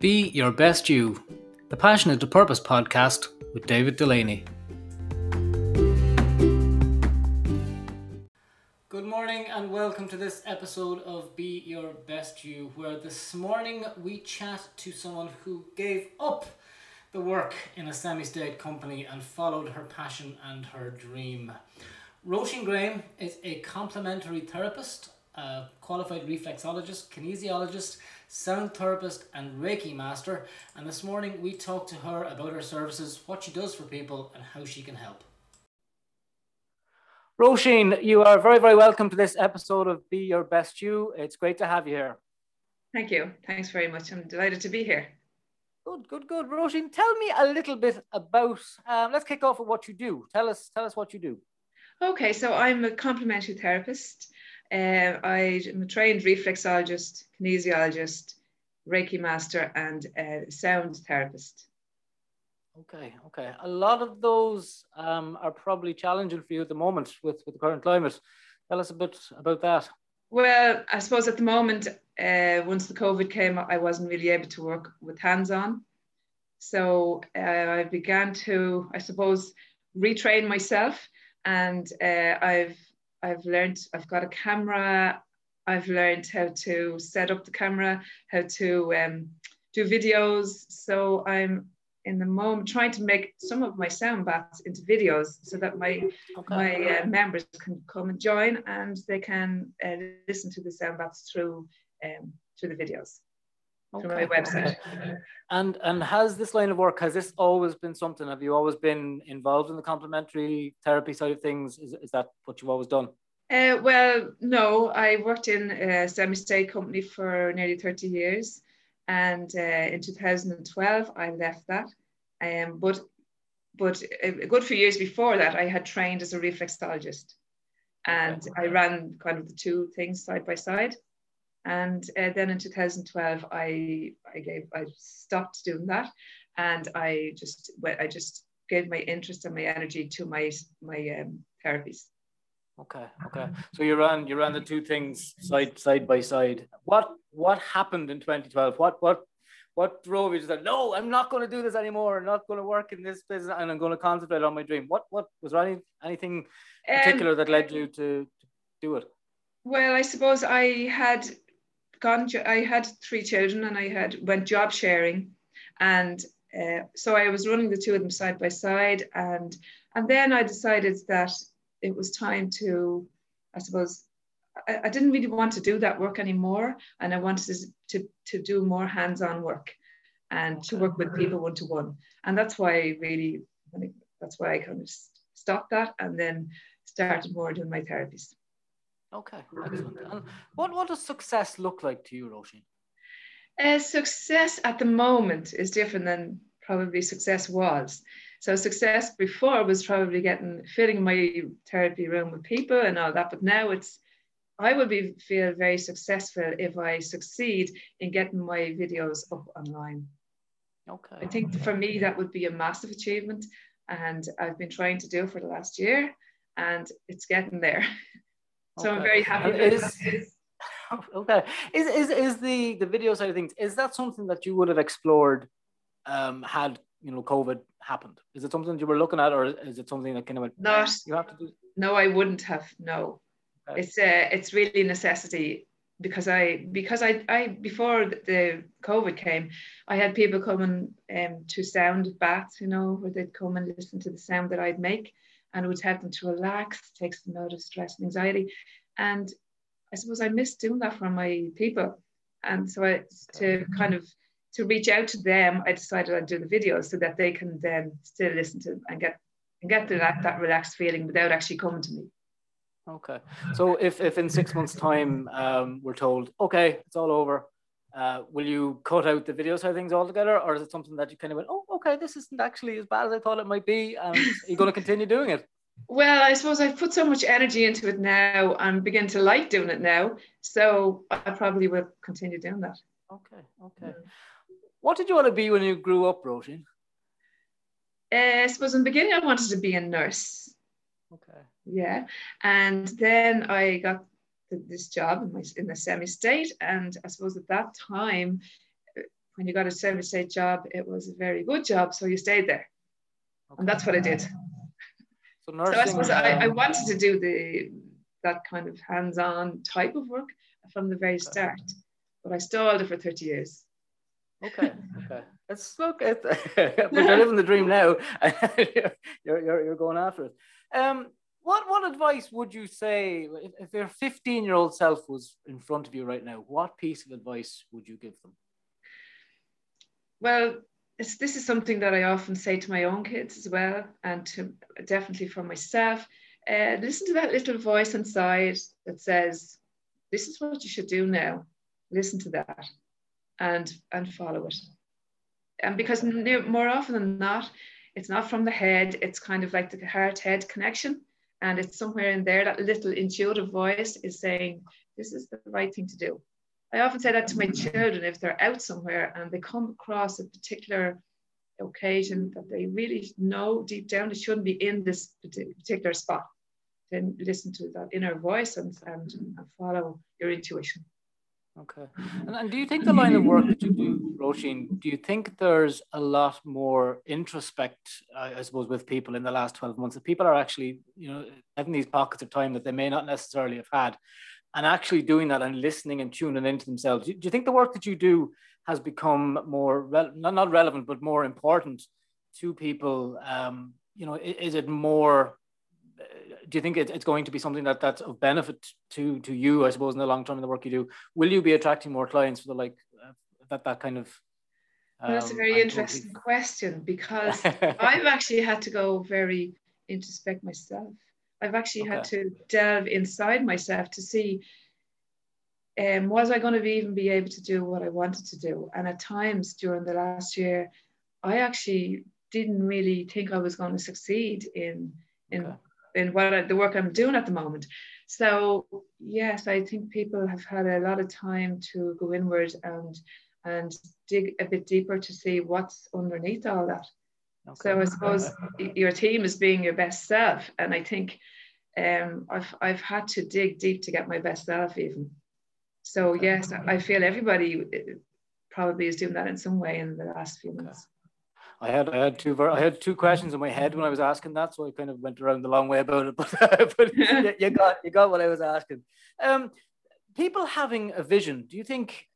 Be Your Best You, the Passionate to Purpose podcast with David Delaney. Good morning and welcome to this episode of Be Your Best You, where this morning we chat to someone who gave up the work in a semi state company and followed her passion and her dream. Roisin Graham is a complementary therapist, a qualified reflexologist, kinesiologist, sound therapist, and Reiki master. And this morning we talked to her about her services, what she does for people, and how she can help. Roisin, you are very, very welcome to this episode of Be Your Best You. It's great to have you here. Thank you. Thanks very much. I'm delighted to be here. Good, good, good. Roisin, tell me a little bit about. Um, let's kick off with what you do. Tell us, tell us what you do. Okay, so I'm a complementary therapist. Uh, I'm a trained reflexologist, kinesiologist, Reiki master, and a sound therapist. Okay, okay. A lot of those um, are probably challenging for you at the moment with, with the current climate. Tell us a bit about that. Well, I suppose at the moment, uh, once the COVID came, I wasn't really able to work with hands on. So uh, I began to, I suppose, retrain myself, and uh, I've I've learned I've got a camera. I've learned how to set up the camera, how to um, do videos. So I'm in the moment trying to make some of my sound baths into videos so that my okay. my uh, members can come and join and they can uh, listen to the sound baths through um, through the videos okay. my website. And and has this line of work has this always been something? Have you always been involved in the complementary therapy side of things? Is, is that what you've always done? Uh, well, no, I worked in a semi-state company for nearly 30 years. And uh, in 2012, I left that. Um, but but a good few years before that, I had trained as a reflexologist. And I ran kind of the two things side by side. And uh, then in 2012, I, I gave I stopped doing that, and I just I just gave my interest and my energy to my my um, therapies. Okay, okay. So you ran you ran the two things side side by side. What what happened in 2012? What what what drove you to say, no, I'm not going to do this anymore. I'm not going to work in this business and I'm going to concentrate on my dream. What what was there any, anything particular um, that led you to, to do it? Well, I suppose I had gone, I had three children and I had went job sharing. And uh, so I was running the two of them side by side. And, and then I decided that it was time to, I suppose, I, I didn't really want to do that work anymore. And I wanted to, to, to do more hands-on work and to work with people one-to-one. And that's why I really, that's why I kind of stopped that and then started more doing my therapies. Okay, excellent. And what, what does success look like to you, Roisin? Uh, success at the moment is different than probably success was. So success before was probably getting filling my therapy room with people and all that, but now it's I would be feel very successful if I succeed in getting my videos up online. Okay. I think for me that would be a massive achievement, and I've been trying to do for the last year, and it's getting there. so okay. I'm very happy. Is, okay, is, is is the the video side of things? Is that something that you would have explored um, had you know COVID happened? Is it something you were looking at, or is it something that kind of went, not? You have to do. No, I wouldn't have. No, okay. it's uh, it's really necessity because I because I I before the COVID came, I had people coming um, to sound baths, you know, where they'd come and listen to the sound that I'd make, and it would help them to relax, takes them out of stress and anxiety, and I suppose I missed doing that for my people, and so I to kind of to reach out to them, I decided I'd do the videos so that they can then still listen to and get and get that, that relaxed feeling without actually coming to me. Okay. So if, if in six months' time um, we're told, okay, it's all over, uh, will you cut out the video side of things altogether? Or is it something that you kind of went, oh, okay, this isn't actually as bad as I thought it might be? And are you going to continue doing it? Well, I suppose I've put so much energy into it now and begin to like doing it now. So I probably will continue doing that. Okay. Okay. What did you want to be when you grew up, Roisin? Uh, I suppose in the beginning I wanted to be a nurse. Okay. Yeah, and then I got this job in, my, in the semi-state, and I suppose at that time, when you got a service state job, it was a very good job. So you stayed there. Okay. And that's what I did. So, nursing, so I suppose um, I, I wanted to do the that kind of hands-on type of work from the very start. But I stalled it for 30 years. Okay, okay. Let's look at but you're living the dream now. you're, you're, you're going after it. Um, what what advice would you say if, if your 15 year old self was in front of you right now? What piece of advice would you give them? Well, this is something that I often say to my own kids as well, and to definitely for myself. Uh, listen to that little voice inside that says, "This is what you should do now." Listen to that, and and follow it. And because more often than not, it's not from the head; it's kind of like the heart-head connection, and it's somewhere in there that little intuitive voice is saying, "This is the right thing to do." I often say that to my children if they're out somewhere and they come across a particular occasion that they really know deep down it shouldn't be in this particular spot. Then listen to that inner voice and, and, and follow your intuition. Okay. And, and, do you think the line of work that you do, Roisin, do you think there's a lot more introspect, uh, I suppose, with people in the last 12 months? That people are actually, you know, having these pockets of time that they may not necessarily have had and actually doing that and listening and tuning into themselves. Do you think the work that you do has become more re- not not relevant but more important to people? Um, you know, is, it more? Do you think it's going to be something that that's of benefit to to you? I suppose in the long term in the work you do, will you be attracting more clients for the like uh, that that kind of? Um, well, that's a um, very interesting question because I've actually had to go very introspect myself I've actually okay. had to delve inside myself to see um, was I going to even be able to do what I wanted to do? And at times during the last year, I actually didn't really think I was going to succeed in in okay. in what I, the work I'm doing at the moment. So yes, I think people have had a lot of time to go inward and and dig a bit deeper to see what's underneath all that. So I suppose your team is being your best self, and I think um, I've I've had to dig deep to get my best self even. So yes, I feel everybody uh, probably is doing that in some way in the last few months. I had I had two I had two questions in my head when I was asking that, so I kind of went around the long way about it. But, but you got you got what I was asking. Um, people having a vision. Do you think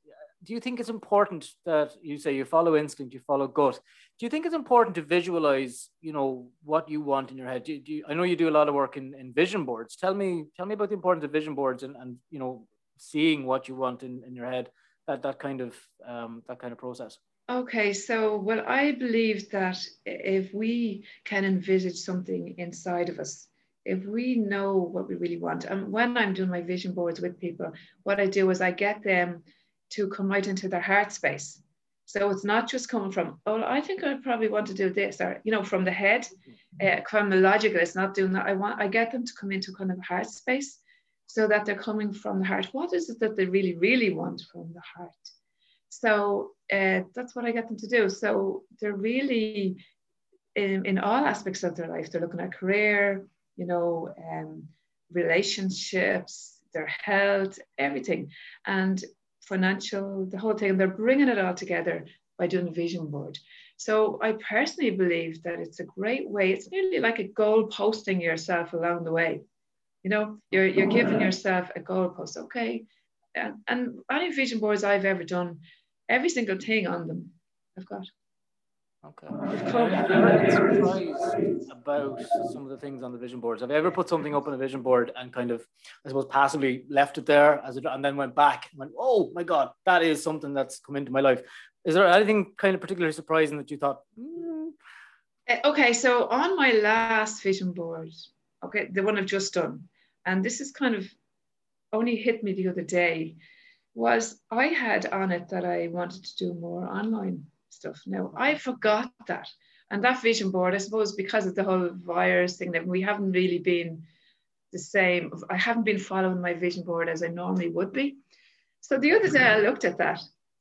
do you think it's important that you say you follow instinct, you follow gut? Do you think it's important to visualize, you know, what you want in your head? Do, do you, I know you do a lot of work in, in vision boards. Tell me, tell me about the importance of vision boards and, and you know, seeing what you want in, in your head. That that kind of um, that kind of process. Okay, so well, I believe that if we can envisage something inside of us, if we know what we really want, and when I'm doing my vision boards with people, what I do is I get them to come right into their heart space. So it's not just coming from, oh, I think I probably want to do this, or you know, from the head, uh, from the logical. It's not doing that. I want, I get them to come into kind of heart space, so that they're coming from the heart. What is it that they really, really want from the heart? So uh, that's what I get them to do. So they're really in, in all aspects of their life. They're looking at career, you know, um, relationships, their health, everything. And financial, the whole thing. They're bringing it all together by doing a vision board. So I personally believe that it's a great way. It's nearly like a goal posting yourself along the way. You know, you're, you're giving yourself a goal post. Okay. And, and any vision boards I've ever done, every single thing on them I've got. Okay. Have you ever surprised about some of the things on the vision boards? Have you ever put something up on a vision board and kind of, I suppose, passively left it there as it, and then went back and went, oh my God, that is something that's come into my life? Is there anything kind of particularly surprising that you thought? Mm. Okay, so on my last vision board, okay, the one I've just done, and this is kind of only hit me the other day, was I had on it that I wanted to do more online stuff. Now, I forgot that. And that vision board, I suppose, because of the whole virus thing, that we haven't really been the same. I haven't been following my vision board as I normally would be. So the other day I looked at that,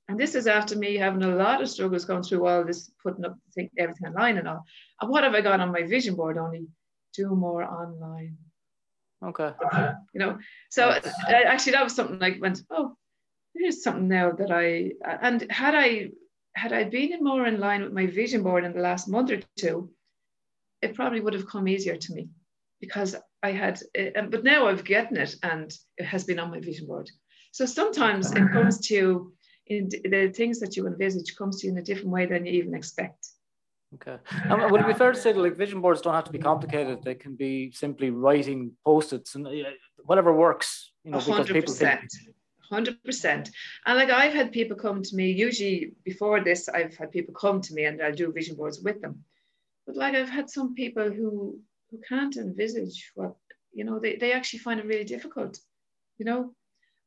and this is after me having a lot of struggles going through all this, putting up thing, everything online and all. And what have I got on my vision board? Only do more online. Okay. You know, so actually that was something like went, oh, here's something now that I and had I had I been more in line with my vision board in the last month or two, it probably would have come easier to me because I had, uh, but now I've gotten it and it has been on my vision board. So sometimes it comes to in the things that you envisage comes to you in a different way than you even expect. Okay. And would it be fair to say that like vision boards don't have to be complicated? They can be simply writing post-its and uh, whatever works. You know, 100%, because people think. Hundred percent, and like I've had people come to me. Usually, before this, I've had people come to me, and I'll do vision boards with them. But like I've had some people who who can't envisage what you know. They they actually find it really difficult, you know.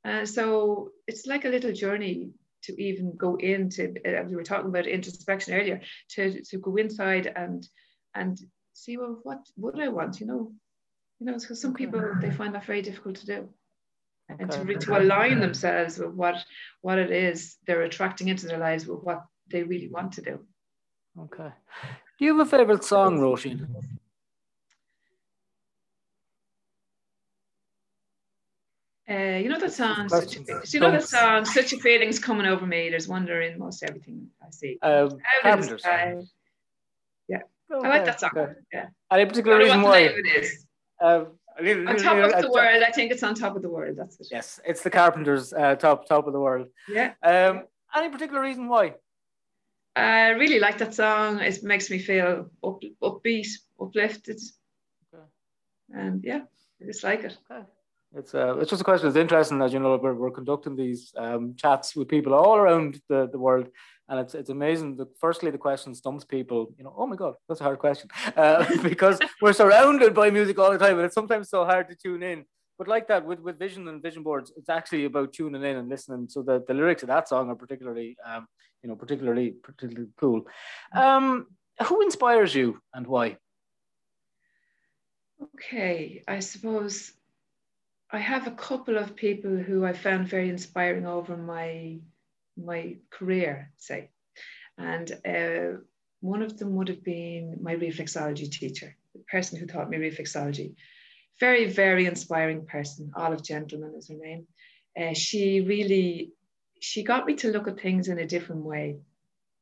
Uh, so it's like a little journey to even go into uh, we were talking about introspection earlier to, to go inside and and see well what would I want you know you know because some people they find that very difficult to do okay. and to, to align themselves with what what it is they're attracting into their lives with what they really want to do okay do you have a favorite song Roisin Uh, you know that song. Such a, you know that song. Such a feeling's coming over me. There's wonder in most everything I see. Um, Carpenter's. yeah, okay, I like that song. Okay. Yeah. Any particular reason why? It is. Um, on top of the world, I think it's on top of the world. That's it. Yes, it's the Carpenters' uh, top top of the world. Yeah. Um, any particular reason why? I really like that song. It makes me feel up, upbeat, uplifted, okay. and yeah, I just like it. Okay. It's uh, it's just a question. It's interesting as you know we're, we're conducting these um, chats with people all around the, the world, and it's it's amazing. The, firstly, the question stumps people. You know, oh my god, that's a hard question uh, because we're surrounded by music all the time, and it's sometimes so hard to tune in. But like that, with, with vision and vision boards, it's actually about tuning in and listening. So the, the lyrics of that song are particularly, um, you know, particularly particularly cool. Um, who inspires you and why? Okay, I suppose I have a couple of people who I found very inspiring over my my career, say, and uh, one of them would have been my reflexology teacher, the person who taught me reflexology. Very, very inspiring person. Olive Gentleman is her name. Uh, she really she got me to look at things in a different way,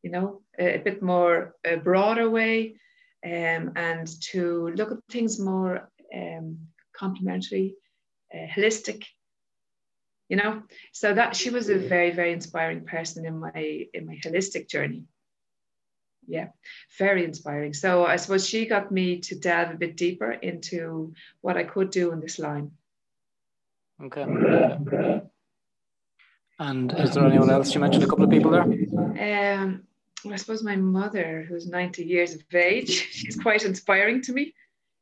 you know, a, a bit more a broader way, um, and to look at things more um, complementary uh, holistic you know? So that she was a very very inspiring person in my in my holistic journey. Yeah very inspiring. So i suppose she got me to delve a bit deeper into what i could do in this line. Okay. And is there anyone else? You mentioned a couple of people there. Um i suppose my mother who's 90 years of age she's quite inspiring to me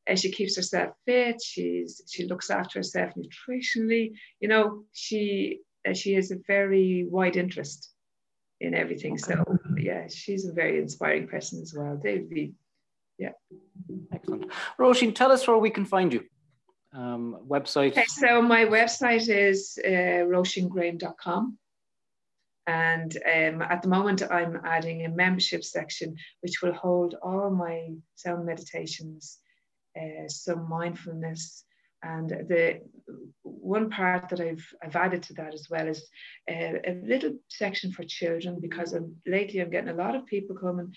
and she keeps herself fit. She's she looks after herself nutritionally. You know, she uh, she has a very wide interest in everything. Okay. So yeah, she's a very inspiring person as well. They'd yeah. Excellent. Roisin, tell us where we can find you. Um, website. Okay, so my website is uh, roisingraham.com. And um, at the moment, I'm adding a membership section which will hold all my sound meditations uh, some mindfulness. And the one part that I've, I've added to that as well is uh, a little section for children because I'm, lately I'm getting a lot of people coming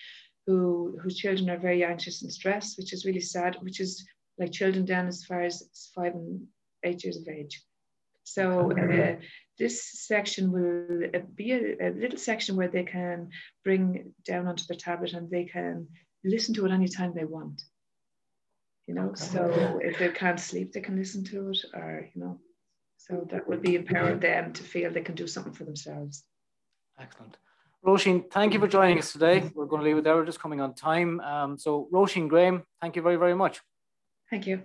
who whose children are very anxious and stressed, which is really sad, which is like children down as far as five and eight years of age. So uh, this section will uh, be a, a, little section where they can bring down onto their tablet and they can listen to it anytime they want you know so if they can't sleep they can listen to it or you know so that would be empowering them to feel they can do something for themselves excellent Roisin, thank you for joining us today. We're going to leave it there. We're just coming on time. Um, so, Roisin Graham, thank you very, very much. Thank you.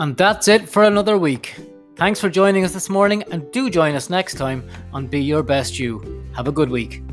And that's it for another week. Thanks for joining us this morning and do join us next time on Be Your Best You. Have a good week.